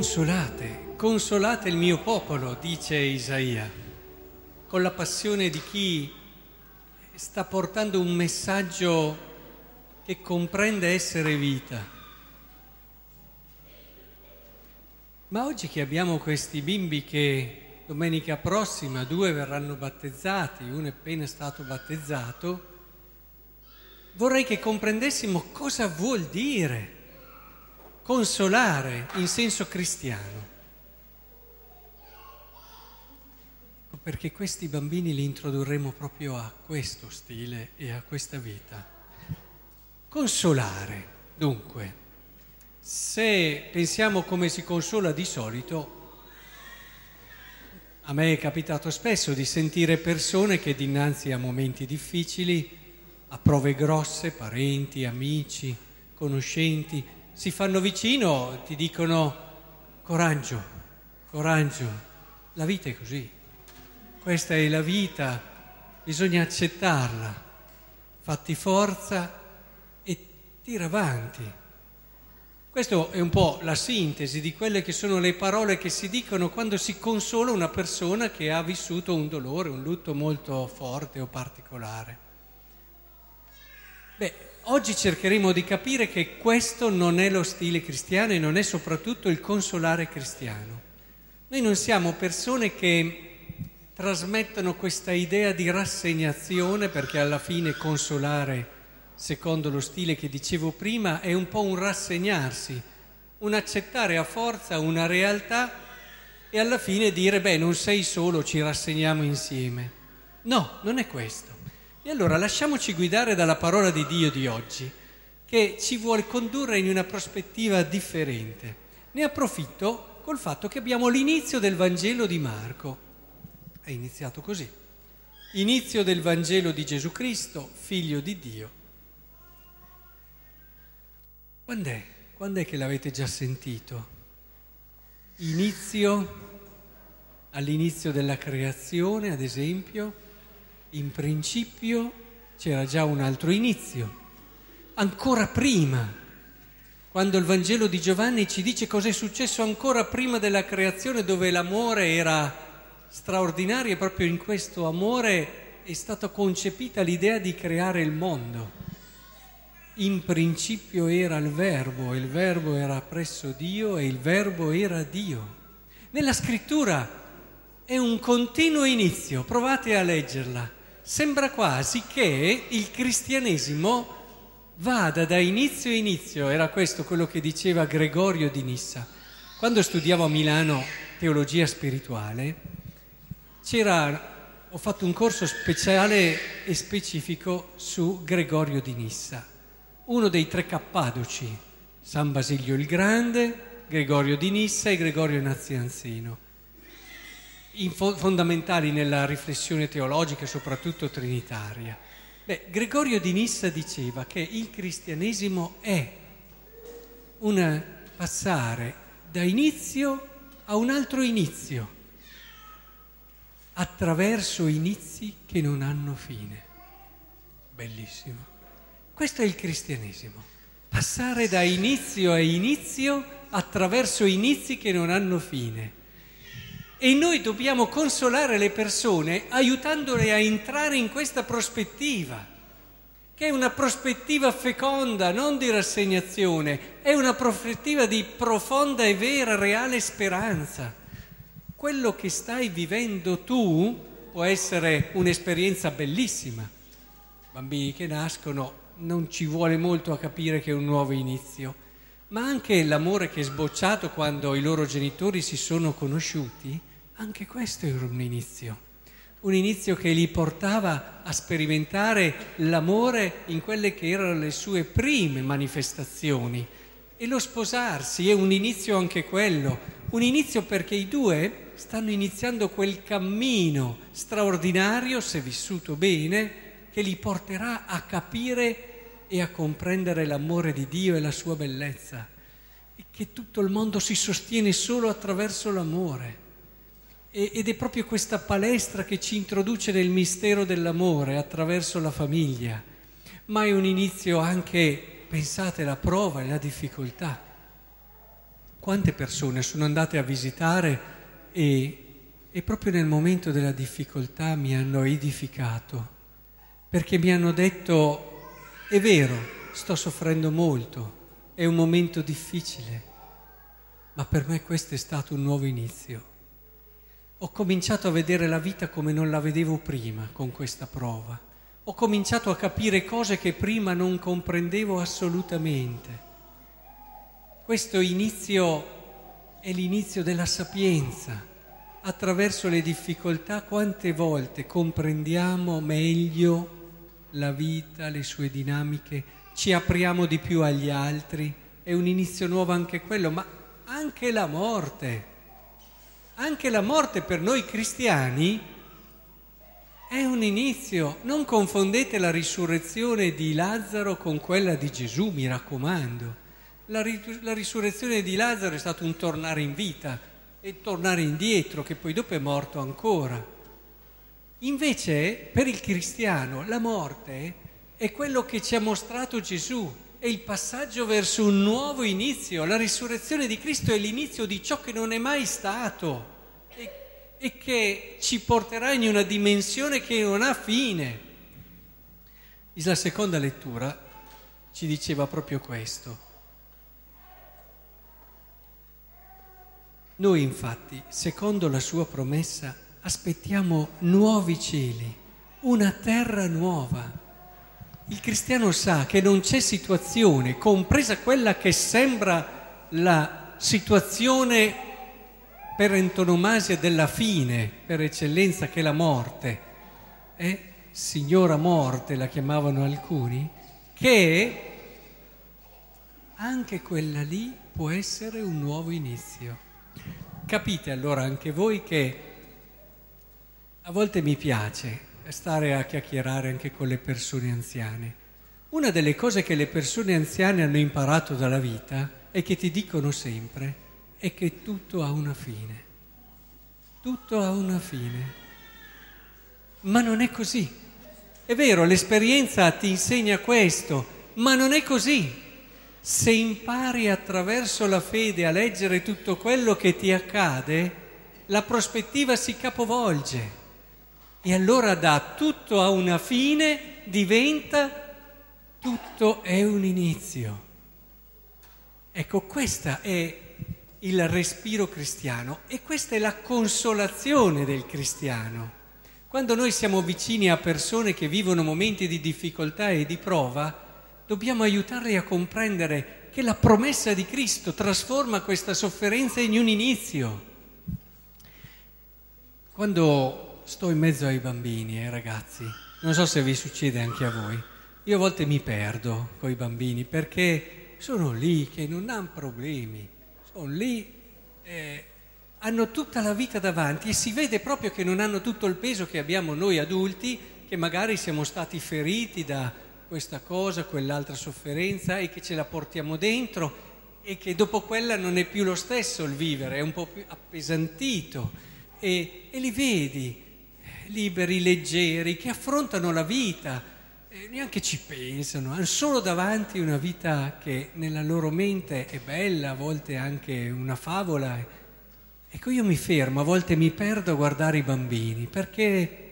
Consolate, consolate il mio popolo, dice Isaia, con la passione di chi sta portando un messaggio che comprende essere vita. Ma oggi che abbiamo questi bimbi che domenica prossima due verranno battezzati, uno è appena stato battezzato, vorrei che comprendessimo cosa vuol dire consolare in senso cristiano. Perché questi bambini li introdurremo proprio a questo stile e a questa vita. Consolare, dunque, se pensiamo come si consola di solito, a me è capitato spesso di sentire persone che dinanzi a momenti difficili, a prove grosse, parenti, amici, conoscenti, si fanno vicino, ti dicono coraggio, coraggio, la vita è così, questa è la vita, bisogna accettarla, fatti forza e tira avanti. Questa è un po' la sintesi di quelle che sono le parole che si dicono quando si consola una persona che ha vissuto un dolore, un lutto molto forte o particolare. Beh, Oggi cercheremo di capire che questo non è lo stile cristiano e non è soprattutto il consolare cristiano. Noi non siamo persone che trasmettono questa idea di rassegnazione perché alla fine consolare, secondo lo stile che dicevo prima, è un po' un rassegnarsi, un accettare a forza una realtà e alla fine dire beh non sei solo, ci rassegniamo insieme. No, non è questo. E allora lasciamoci guidare dalla parola di Dio di oggi, che ci vuole condurre in una prospettiva differente. Ne approfitto col fatto che abbiamo l'inizio del Vangelo di Marco. È iniziato così. Inizio del Vangelo di Gesù Cristo, figlio di Dio. Quand'è? Quando è che l'avete già sentito? Inizio all'inizio della creazione, ad esempio, in principio c'era già un altro inizio, ancora prima, quando il Vangelo di Giovanni ci dice cosa è successo ancora prima della creazione dove l'amore era straordinario e proprio in questo amore è stata concepita l'idea di creare il mondo. In principio era il verbo, il verbo era presso Dio e il verbo era Dio. Nella scrittura è un continuo inizio, provate a leggerla sembra quasi che il cristianesimo vada da inizio a inizio, era questo quello che diceva Gregorio di Nissa. Quando studiavo a Milano teologia spirituale, ho fatto un corso speciale e specifico su Gregorio di Nissa, uno dei tre cappadoci, San Basilio il Grande, Gregorio di Nissa e Gregorio Nazianzeno fondamentali nella riflessione teologica, soprattutto trinitaria. Beh, Gregorio di Nissa diceva che il cristianesimo è un passare da inizio a un altro inizio, attraverso inizi che non hanno fine. Bellissimo. Questo è il cristianesimo, passare da inizio a inizio attraverso inizi che non hanno fine. E noi dobbiamo consolare le persone aiutandole a entrare in questa prospettiva, che è una prospettiva feconda, non di rassegnazione, è una prospettiva di profonda e vera, reale speranza. Quello che stai vivendo tu può essere un'esperienza bellissima. Bambini che nascono non ci vuole molto a capire che è un nuovo inizio, ma anche l'amore che è sbocciato quando i loro genitori si sono conosciuti anche questo era un inizio, un inizio che li portava a sperimentare l'amore in quelle che erano le sue prime manifestazioni. E lo sposarsi è un inizio anche quello, un inizio perché i due stanno iniziando quel cammino straordinario, se vissuto bene, che li porterà a capire e a comprendere l'amore di Dio e la sua bellezza, e che tutto il mondo si sostiene solo attraverso l'amore. Ed è proprio questa palestra che ci introduce nel mistero dell'amore attraverso la famiglia, ma è un inizio anche, pensate, la prova e la difficoltà. quante persone sono andate a visitare e, e proprio nel momento della difficoltà mi hanno edificato, perché mi hanno detto, è vero, sto soffrendo molto, è un momento difficile, ma per me questo è stato un nuovo inizio. Ho cominciato a vedere la vita come non la vedevo prima con questa prova. Ho cominciato a capire cose che prima non comprendevo assolutamente. Questo inizio è l'inizio della sapienza. Attraverso le difficoltà quante volte comprendiamo meglio la vita, le sue dinamiche, ci apriamo di più agli altri, è un inizio nuovo anche quello, ma anche la morte, anche la morte per noi cristiani è un inizio. Non confondete la risurrezione di Lazzaro con quella di Gesù, mi raccomando. La, la risurrezione di Lazzaro è stato un tornare in vita e tornare indietro, che poi dopo è morto ancora. Invece per il cristiano la morte è quello che ci ha mostrato Gesù, è il passaggio verso un nuovo inizio. La risurrezione di Cristo è l'inizio di ciò che non è mai stato e, e che ci porterà in una dimensione che non ha fine. La seconda lettura ci diceva proprio questo. Noi infatti, secondo la sua promessa, aspettiamo nuovi cieli, una terra nuova il cristiano sa che non c'è situazione, compresa quella che sembra la situazione per antonomasia della fine, per eccellenza che è la morte, eh? signora morte la chiamavano alcuni, che anche quella lì può essere un nuovo inizio. Capite allora anche voi che a volte mi piace stare a chiacchierare anche con le persone anziane. Una delle cose che le persone anziane hanno imparato dalla vita è che ti dicono sempre è che tutto ha una fine. Tutto ha una fine. Ma non è così. È vero, l'esperienza ti insegna questo, ma non è così. Se impari attraverso la fede a leggere tutto quello che ti accade, la prospettiva si capovolge. E allora da tutto a una fine diventa tutto è un inizio. Ecco, questo è il respiro cristiano e questa è la consolazione del cristiano. Quando noi siamo vicini a persone che vivono momenti di difficoltà e di prova, dobbiamo aiutarli a comprendere che la promessa di Cristo trasforma questa sofferenza in un inizio. Quando sto in mezzo ai bambini e ai ragazzi, non so se vi succede anche a voi, io a volte mi perdo con i bambini perché sono lì che non hanno problemi, sono lì, eh, hanno tutta la vita davanti e si vede proprio che non hanno tutto il peso che abbiamo noi adulti, che magari siamo stati feriti da questa cosa, quell'altra sofferenza e che ce la portiamo dentro e che dopo quella non è più lo stesso il vivere, è un po' più appesantito. E, e li vedi liberi, leggeri, che affrontano la vita, e neanche ci pensano, hanno solo davanti una vita che nella loro mente è bella, a volte anche una favola. Ecco, io mi fermo, a volte mi perdo a guardare i bambini, perché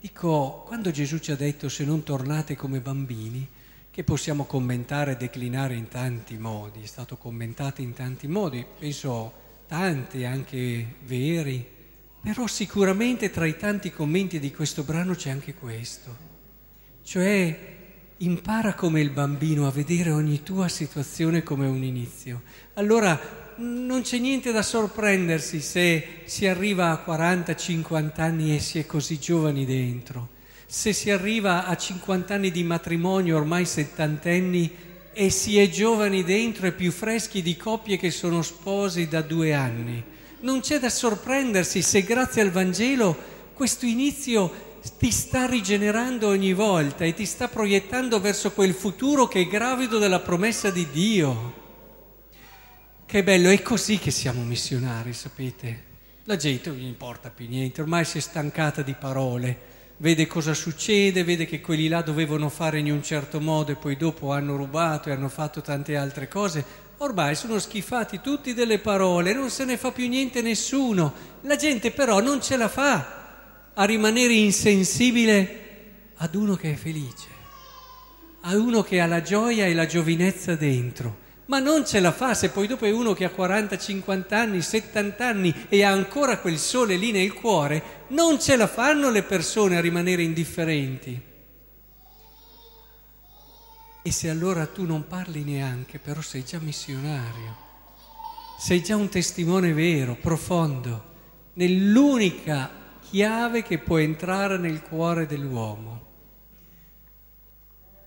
dico, quando Gesù ci ha detto se non tornate come bambini, che possiamo commentare e declinare in tanti modi, è stato commentato in tanti modi, penso tanti, anche veri, però sicuramente tra i tanti commenti di questo brano c'è anche questo, cioè impara come il bambino a vedere ogni tua situazione come un inizio. Allora non c'è niente da sorprendersi se si arriva a 40-50 anni e si è così giovani dentro, se si arriva a 50 anni di matrimonio, ormai settantenni, e si è giovani dentro e più freschi di coppie che sono sposi da due anni non c'è da sorprendersi se grazie al Vangelo questo inizio ti sta rigenerando ogni volta e ti sta proiettando verso quel futuro che è gravido della promessa di Dio. Che bello, è così che siamo missionari, sapete? La gente non gli importa più niente, ormai si è stancata di parole, vede cosa succede, vede che quelli là dovevano fare in un certo modo e poi dopo hanno rubato e hanno fatto tante altre cose. Ormai sono schifati tutti delle parole, non se ne fa più niente nessuno. La gente però non ce la fa a rimanere insensibile ad uno che è felice, ad uno che ha la gioia e la giovinezza dentro ma non ce la fa se poi dopo è uno che ha 40, 50 anni, 70 anni e ha ancora quel sole lì nel cuore, non ce la fanno le persone a rimanere indifferenti. E se allora tu non parli neanche, però sei già missionario, sei già un testimone vero, profondo, nell'unica chiave che può entrare nel cuore dell'uomo.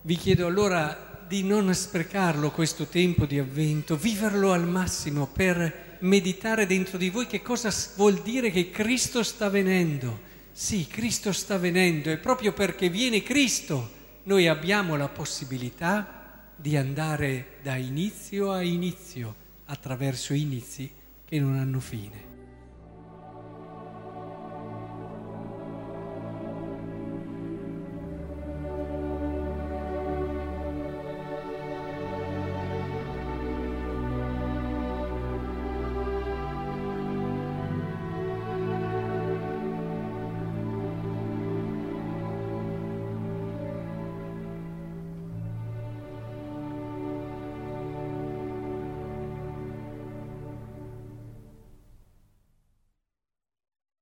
Vi chiedo allora di non sprecarlo questo tempo di avvento, viverlo al massimo per meditare dentro di voi che cosa vuol dire che Cristo sta venendo. Sì, Cristo sta venendo e proprio perché viene Cristo noi abbiamo la possibilità di andare da inizio a inizio attraverso inizi che non hanno fine.